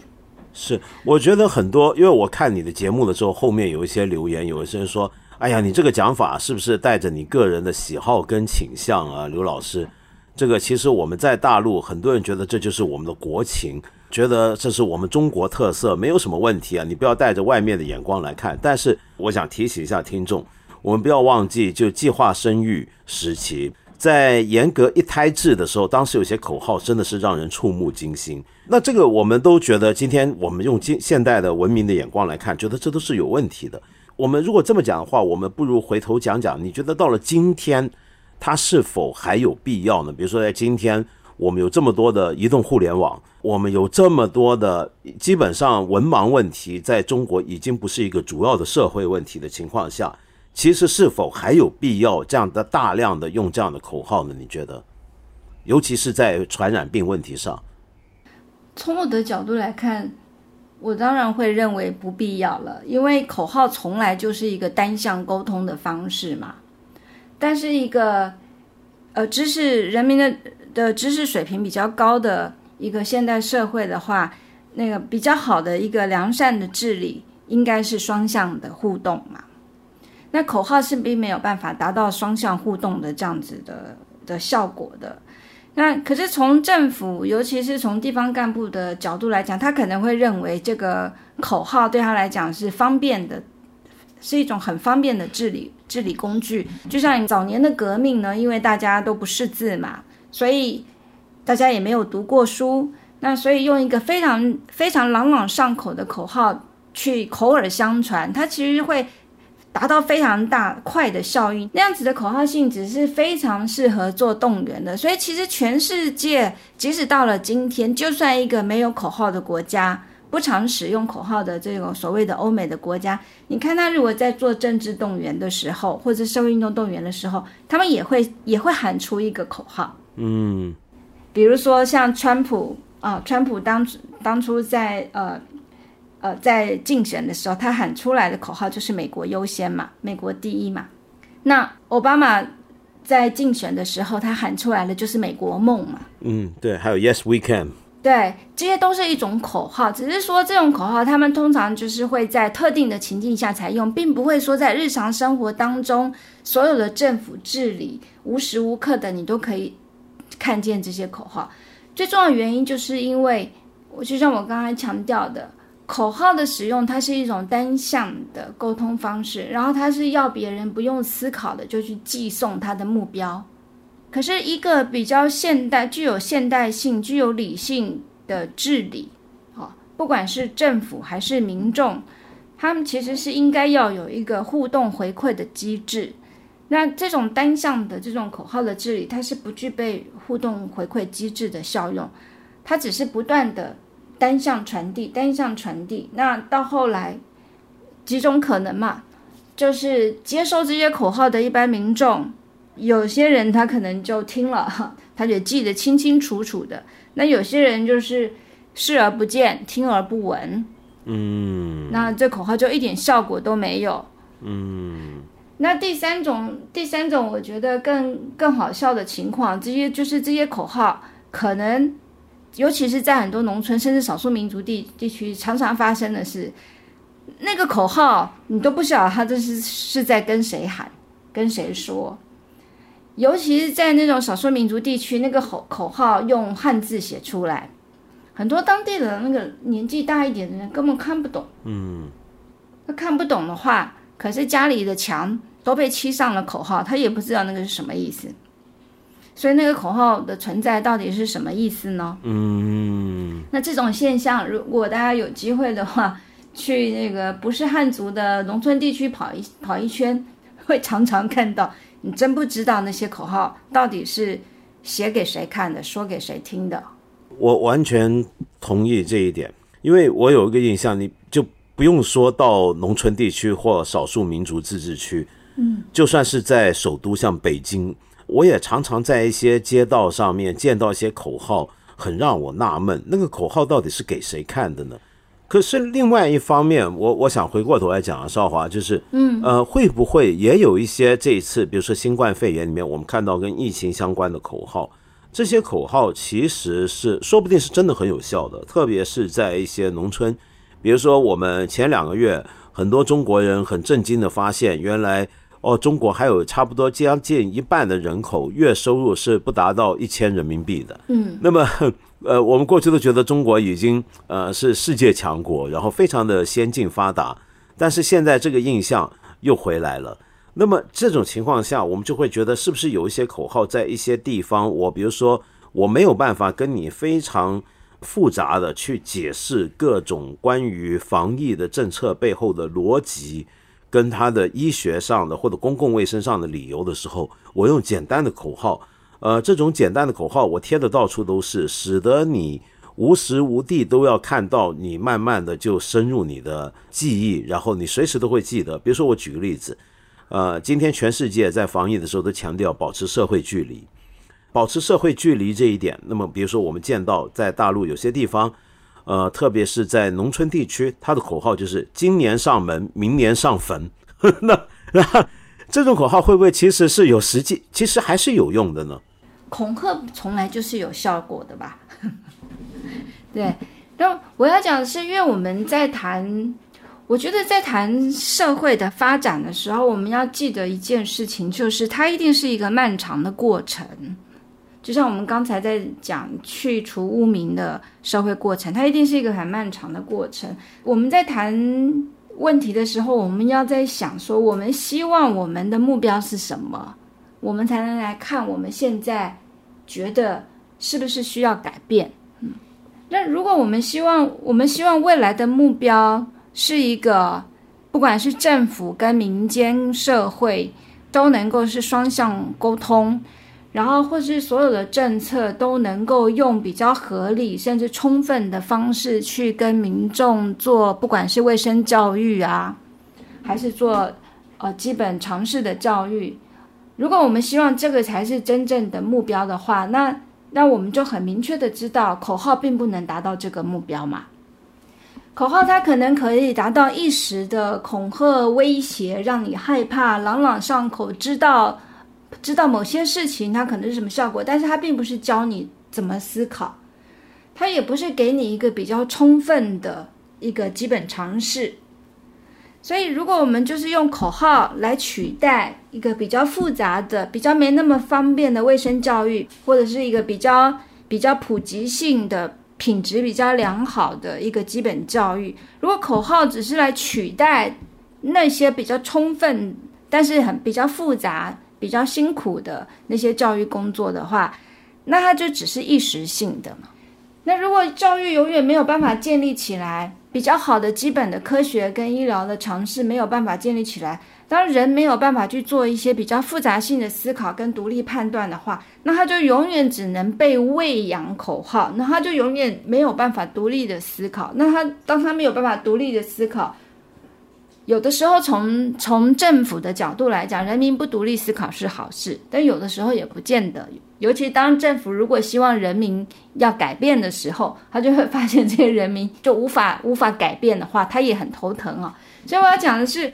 是，我觉得很多，因为我看你的节目的时候，后面有一些留言，有一些人说。哎呀，你这个讲法是不是带着你个人的喜好跟倾向啊，刘老师？这个其实我们在大陆，很多人觉得这就是我们的国情，觉得这是我们中国特色，没有什么问题啊。你不要带着外面的眼光来看。但是我想提醒一下听众，我们不要忘记，就计划生育时期，在严格一胎制的时候，当时有些口号真的是让人触目惊心。那这个我们都觉得，今天我们用今现代的文明的眼光来看，觉得这都是有问题的。我们如果这么讲的话，我们不如回头讲讲，你觉得到了今天，它是否还有必要呢？比如说，在今天，我们有这么多的移动互联网，我们有这么多的，基本上文盲问题在中国已经不是一个主要的社会问题的情况下，其实是否还有必要这样的大量的用这样的口号呢？你觉得，尤其是在传染病问题上，从我的角度来看。我当然会认为不必要了，因为口号从来就是一个单向沟通的方式嘛。但是一个呃知识人民的的知识水平比较高的一个现代社会的话，那个比较好的一个良善的治理应该是双向的互动嘛。那口号是并没有办法达到双向互动的这样子的的效果的。那可是从政府，尤其是从地方干部的角度来讲，他可能会认为这个口号对他来讲是方便的，是一种很方便的治理治理工具。就像早年的革命呢，因为大家都不识字嘛，所以大家也没有读过书，那所以用一个非常非常朗朗上口的口号去口耳相传，它其实会。达到非常大快的效应，那样子的口号性质是非常适合做动员的。所以其实全世界，即使到了今天，就算一个没有口号的国家，不常使用口号的这种所谓的欧美的国家，你看他如果在做政治动员的时候，或者社会运动动员的时候，他们也会也会喊出一个口号。嗯，比如说像川普啊，川普当当初在呃。呃，在竞选的时候，他喊出来的口号就是“美国优先”嘛，“美国第一”嘛。那奥巴马在竞选的时候，他喊出来的就是“美国梦”嘛。嗯，对，还有 “Yes, we can”。对，这些都是一种口号，只是说这种口号，他们通常就是会在特定的情境下才用，并不会说在日常生活当中，所有的政府治理无时无刻的你都可以看见这些口号。最重要的原因就是因为，我就像我刚才强调的。口号的使用，它是一种单向的沟通方式，然后它是要别人不用思考的就去寄送他的目标。可是，一个比较现代、具有现代性、具有理性的治理，啊，不管是政府还是民众，他们其实是应该要有一个互动回馈的机制。那这种单向的这种口号的治理，它是不具备互动回馈机制的效用，它只是不断的。单向传递，单向传递。那到后来，几种可能嘛，就是接受这些口号的一般民众，有些人他可能就听了，哈，他就记得清清楚楚的。那有些人就是视而不见，听而不闻，嗯，那这口号就一点效果都没有。嗯，那第三种，第三种，我觉得更更好笑的情况，这些就是这些口号，可能尤其是在很多农村甚至少数民族地地区，常常发生的是，那个口号你都不晓得他这是是在跟谁喊，跟谁说。尤其是在那种少数民族地区，那个口口号用汉字写出来，很多当地的那个年纪大一点的人根本看不懂。嗯，他看不懂的话，可是家里的墙都被漆上了口号，他也不知道那个是什么意思。所以那个口号的存在到底是什么意思呢？嗯，那这种现象，如果大家有机会的话，去那个不是汉族的农村地区跑一跑一圈，会常常看到。你真不知道那些口号到底是写给谁看的，说给谁听的。我完全同意这一点，因为我有一个印象，你就不用说到农村地区或少数民族自治区，嗯，就算是在首都像北京，我也常常在一些街道上面见到一些口号，很让我纳闷，那个口号到底是给谁看的呢？可是另外一方面，我我想回过头来讲啊，少华就是，嗯，呃，会不会也有一些这一次，比如说新冠肺炎里面，我们看到跟疫情相关的口号，这些口号其实是说不定是真的很有效的，特别是在一些农村，比如说我们前两个月，很多中国人很震惊的发现，原来哦，中国还有差不多将近一半的人口月收入是不达到一千人民币的，嗯，那么。呃，我们过去都觉得中国已经呃是世界强国，然后非常的先进发达，但是现在这个印象又回来了。那么这种情况下，我们就会觉得是不是有一些口号在一些地方，我比如说我没有办法跟你非常复杂的去解释各种关于防疫的政策背后的逻辑，跟他的医学上的或者公共卫生上的理由的时候，我用简单的口号。呃，这种简单的口号我贴的到处都是，使得你无时无地都要看到，你慢慢的就深入你的记忆，然后你随时都会记得。比如说，我举个例子，呃，今天全世界在防疫的时候都强调保持社会距离，保持社会距离这一点。那么，比如说我们见到在大陆有些地方，呃，特别是在农村地区，它的口号就是“今年上门，明年上坟”。那那这种口号会不会其实是有实际，其实还是有用的呢？恐吓从来就是有效果的吧？对，那我要讲的是，因为我们在谈，我觉得在谈社会的发展的时候，我们要记得一件事情，就是它一定是一个漫长的过程。就像我们刚才在讲去除污名的社会过程，它一定是一个很漫长的过程。我们在谈问题的时候，我们要在想说，我们希望我们的目标是什么，我们才能来看我们现在。觉得是不是需要改变？嗯，那如果我们希望，我们希望未来的目标是一个，不管是政府跟民间社会都能够是双向沟通，然后或是所有的政策都能够用比较合理甚至充分的方式去跟民众做，不管是卫生教育啊，还是做呃基本常识的教育。如果我们希望这个才是真正的目标的话，那那我们就很明确的知道，口号并不能达到这个目标嘛。口号它可能可以达到一时的恐吓威胁，让你害怕，朗朗上口，知道知道某些事情它可能是什么效果，但是它并不是教你怎么思考，它也不是给你一个比较充分的一个基本常识。所以，如果我们就是用口号来取代一个比较复杂的、比较没那么方便的卫生教育，或者是一个比较比较普及性的、品质比较良好的一个基本教育，如果口号只是来取代那些比较充分但是很比较复杂、比较辛苦的那些教育工作的话，那它就只是一时性的嘛。那如果教育永远没有办法建立起来，比较好的基本的科学跟医疗的尝试没有办法建立起来，当人没有办法去做一些比较复杂性的思考跟独立判断的话，那他就永远只能被喂养口号，那他就永远没有办法独立的思考。那他当他没有办法独立的思考。有的时候，从从政府的角度来讲，人民不独立思考是好事，但有的时候也不见得。尤其当政府如果希望人民要改变的时候，他就会发现这些人民就无法无法改变的话，他也很头疼啊。所以我要讲的是，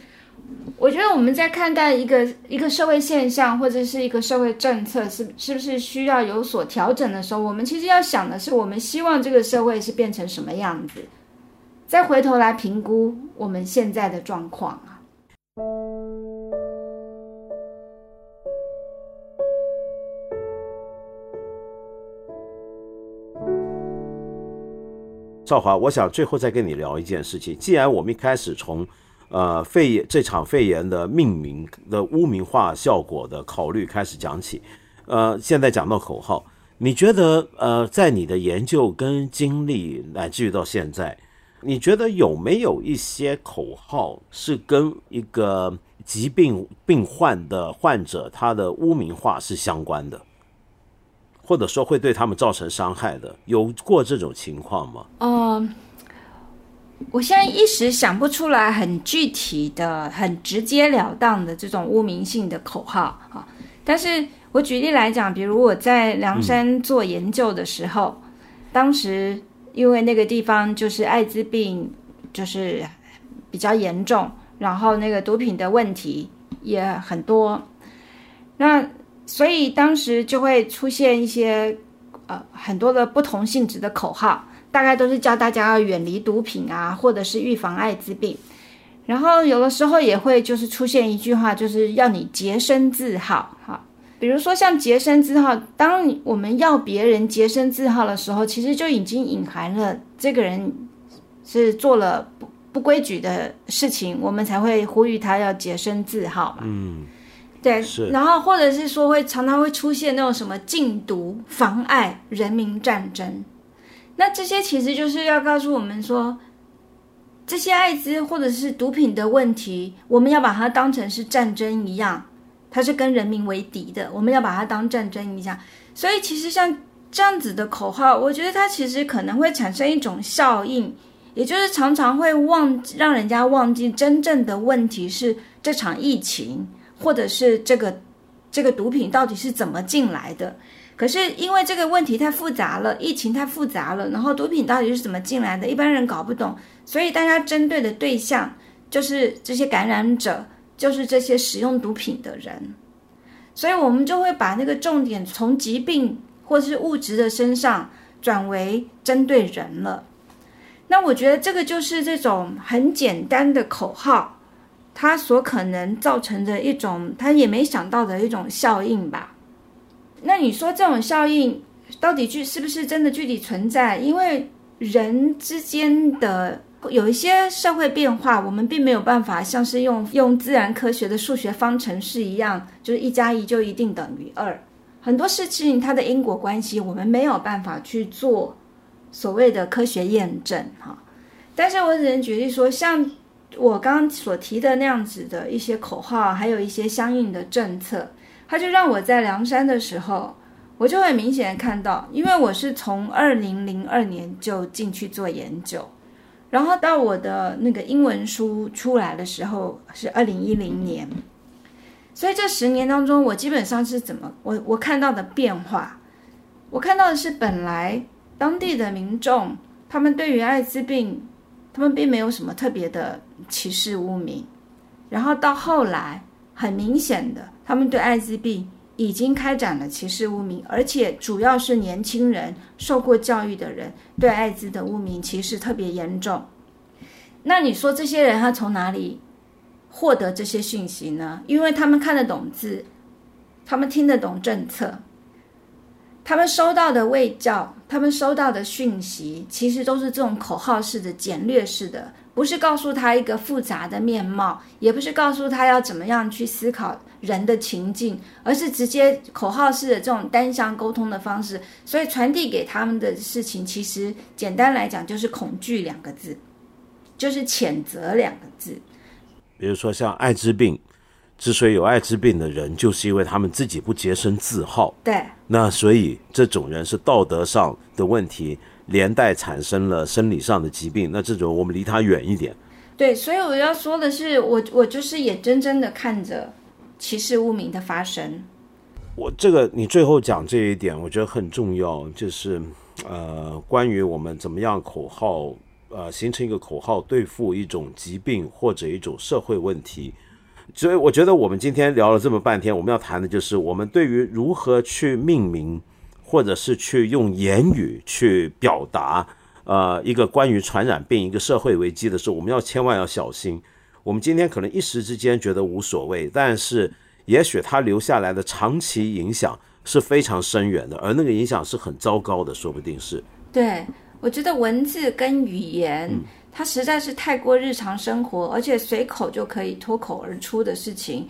我觉得我们在看待一个一个社会现象或者是一个社会政策是是不是需要有所调整的时候，我们其实要想的是，我们希望这个社会是变成什么样子，再回头来评估我们现在的状况啊。赵华，我想最后再跟你聊一件事情。既然我们一开始从呃，肺炎这场肺炎的命名的污名化效果的考虑开始讲起，呃，现在讲到口号，你觉得呃，在你的研究跟经历乃至于到现在，你觉得有没有一些口号是跟一个疾病病患的患者他的污名化是相关的，或者说会对他们造成伤害的？有过这种情况吗？嗯。我现在一时想不出来很具体的、很直截了当的这种污名性的口号啊。但是我举例来讲，比如我在梁山做研究的时候，当时因为那个地方就是艾滋病就是比较严重，然后那个毒品的问题也很多，那所以当时就会出现一些呃很多的不同性质的口号。大概都是教大家要远离毒品啊，或者是预防艾滋病。然后有的时候也会就是出现一句话，就是要你洁身自好哈。比如说像洁身自好，当我们要别人洁身自好的时候，其实就已经隐含了这个人是做了不不规矩的事情，我们才会呼吁他要洁身自好嘛。嗯，对。是。然后或者是说会常常会出现那种什么禁毒、妨碍人民战争。那这些其实就是要告诉我们说，这些艾滋或者是毒品的问题，我们要把它当成是战争一样，它是跟人民为敌的，我们要把它当战争一样。所以其实像这样子的口号，我觉得它其实可能会产生一种效应，也就是常常会忘让人家忘记真正的问题是这场疫情，或者是这个这个毒品到底是怎么进来的。可是因为这个问题太复杂了，疫情太复杂了，然后毒品到底是怎么进来的，一般人搞不懂，所以大家针对的对象就是这些感染者，就是这些使用毒品的人，所以我们就会把那个重点从疾病或是物质的身上转为针对人了。那我觉得这个就是这种很简单的口号，它所可能造成的一种他也没想到的一种效应吧。那你说这种效应到底具是不是真的具体存在？因为人之间的有一些社会变化，我们并没有办法像是用用自然科学的数学方程式一样，就是一加一就一定等于二。很多事情它的因果关系，我们没有办法去做所谓的科学验证哈。但是我只能举例说，像我刚刚所提的那样子的一些口号，还有一些相应的政策。他就让我在梁山的时候，我就很明显看到，因为我是从二零零二年就进去做研究，然后到我的那个英文书出来的时候是二零一零年，所以这十年当中，我基本上是怎么我我看到的变化，我看到的是本来当地的民众他们对于艾滋病，他们并没有什么特别的歧视污名，然后到后来很明显的。他们对艾滋病已经开展了歧视污名，而且主要是年轻人、受过教育的人对艾滋的污名歧视特别严重。那你说这些人他从哪里获得这些讯息呢？因为他们看得懂字，他们听得懂政策，他们收到的卫教，他们收到的讯息，其实都是这种口号式的、简略式的，不是告诉他一个复杂的面貌，也不是告诉他要怎么样去思考。人的情境，而是直接口号式的这种单向沟通的方式，所以传递给他们的事情，其实简单来讲就是恐惧两个字，就是谴责两个字。比如说像艾滋病，之所以有艾滋病的人，就是因为他们自己不洁身自好。对。那所以这种人是道德上的问题，连带产生了生理上的疾病。那这种我们离他远一点。对，所以我要说的是，我我就是眼睁睁的看着。歧视污名的发生，我这个你最后讲这一点，我觉得很重要，就是呃，关于我们怎么样口号，呃，形成一个口号对付一种疾病或者一种社会问题，所以我觉得我们今天聊了这么半天，我们要谈的就是我们对于如何去命名，或者是去用言语去表达，呃，一个关于传染病、一个社会危机的时候，我们要千万要小心。我们今天可能一时之间觉得无所谓，但是也许它留下来的长期影响是非常深远的，而那个影响是很糟糕的，说不定是。对，我觉得文字跟语言。它实在是太过日常生活，而且随口就可以脱口而出的事情，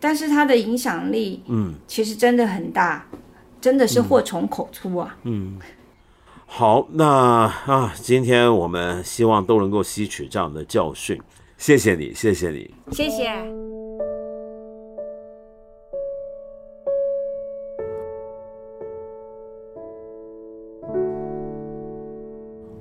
但是它的影响力，嗯，其实真的很大，真的是祸从口出啊。嗯，好，那啊，今天我们希望都能够吸取这样的教训。谢谢你，谢谢你，谢谢。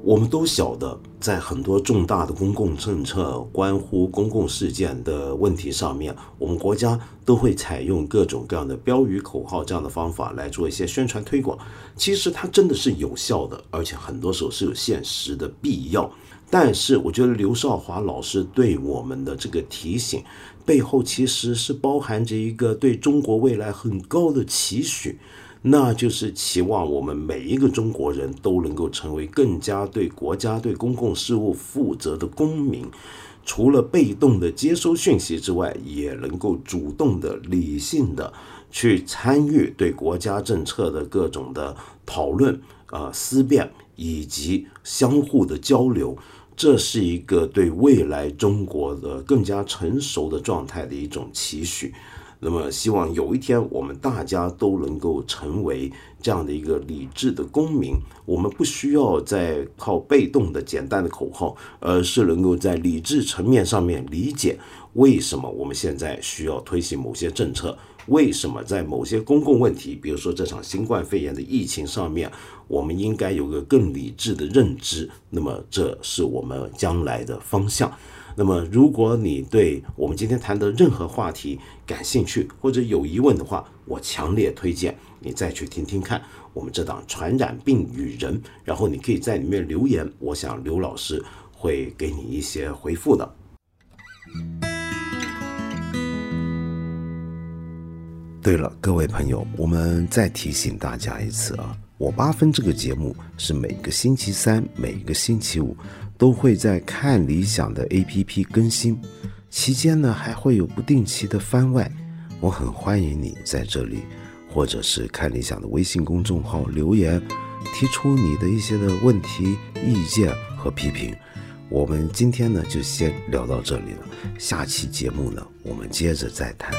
我们都晓得，在很多重大的公共政策、关乎公共事件的问题上面，我们国家都会采用各种各样的标语、口号这样的方法来做一些宣传推广。其实它真的是有效的，而且很多时候是有现实的必要。但是，我觉得刘少华老师对我们的这个提醒背后，其实是包含着一个对中国未来很高的期许。那就是期望我们每一个中国人都能够成为更加对国家、对公共事务负责的公民，除了被动的接收讯息之外，也能够主动的、理性的去参与对国家政策的各种的讨论、啊思辨以及相互的交流。这是一个对未来中国的更加成熟的状态的一种期许。那么，希望有一天我们大家都能够成为这样的一个理智的公民。我们不需要再靠被动的简单的口号，而是能够在理智层面上面理解为什么我们现在需要推行某些政策，为什么在某些公共问题，比如说这场新冠肺炎的疫情上面，我们应该有个更理智的认知。那么，这是我们将来的方向。那么，如果你对我们今天谈的任何话题感兴趣或者有疑问的话，我强烈推荐你再去听听看我们这档《传染病与人》，然后你可以在里面留言，我想刘老师会给你一些回复的。对了，各位朋友，我们再提醒大家一次啊，我八分这个节目是每个星期三、每个星期五。都会在看理想的 APP 更新，期间呢还会有不定期的番外，我很欢迎你在这里，或者是看理想的微信公众号留言，提出你的一些的问题、意见和批评。我们今天呢就先聊到这里了，下期节目呢我们接着再谈。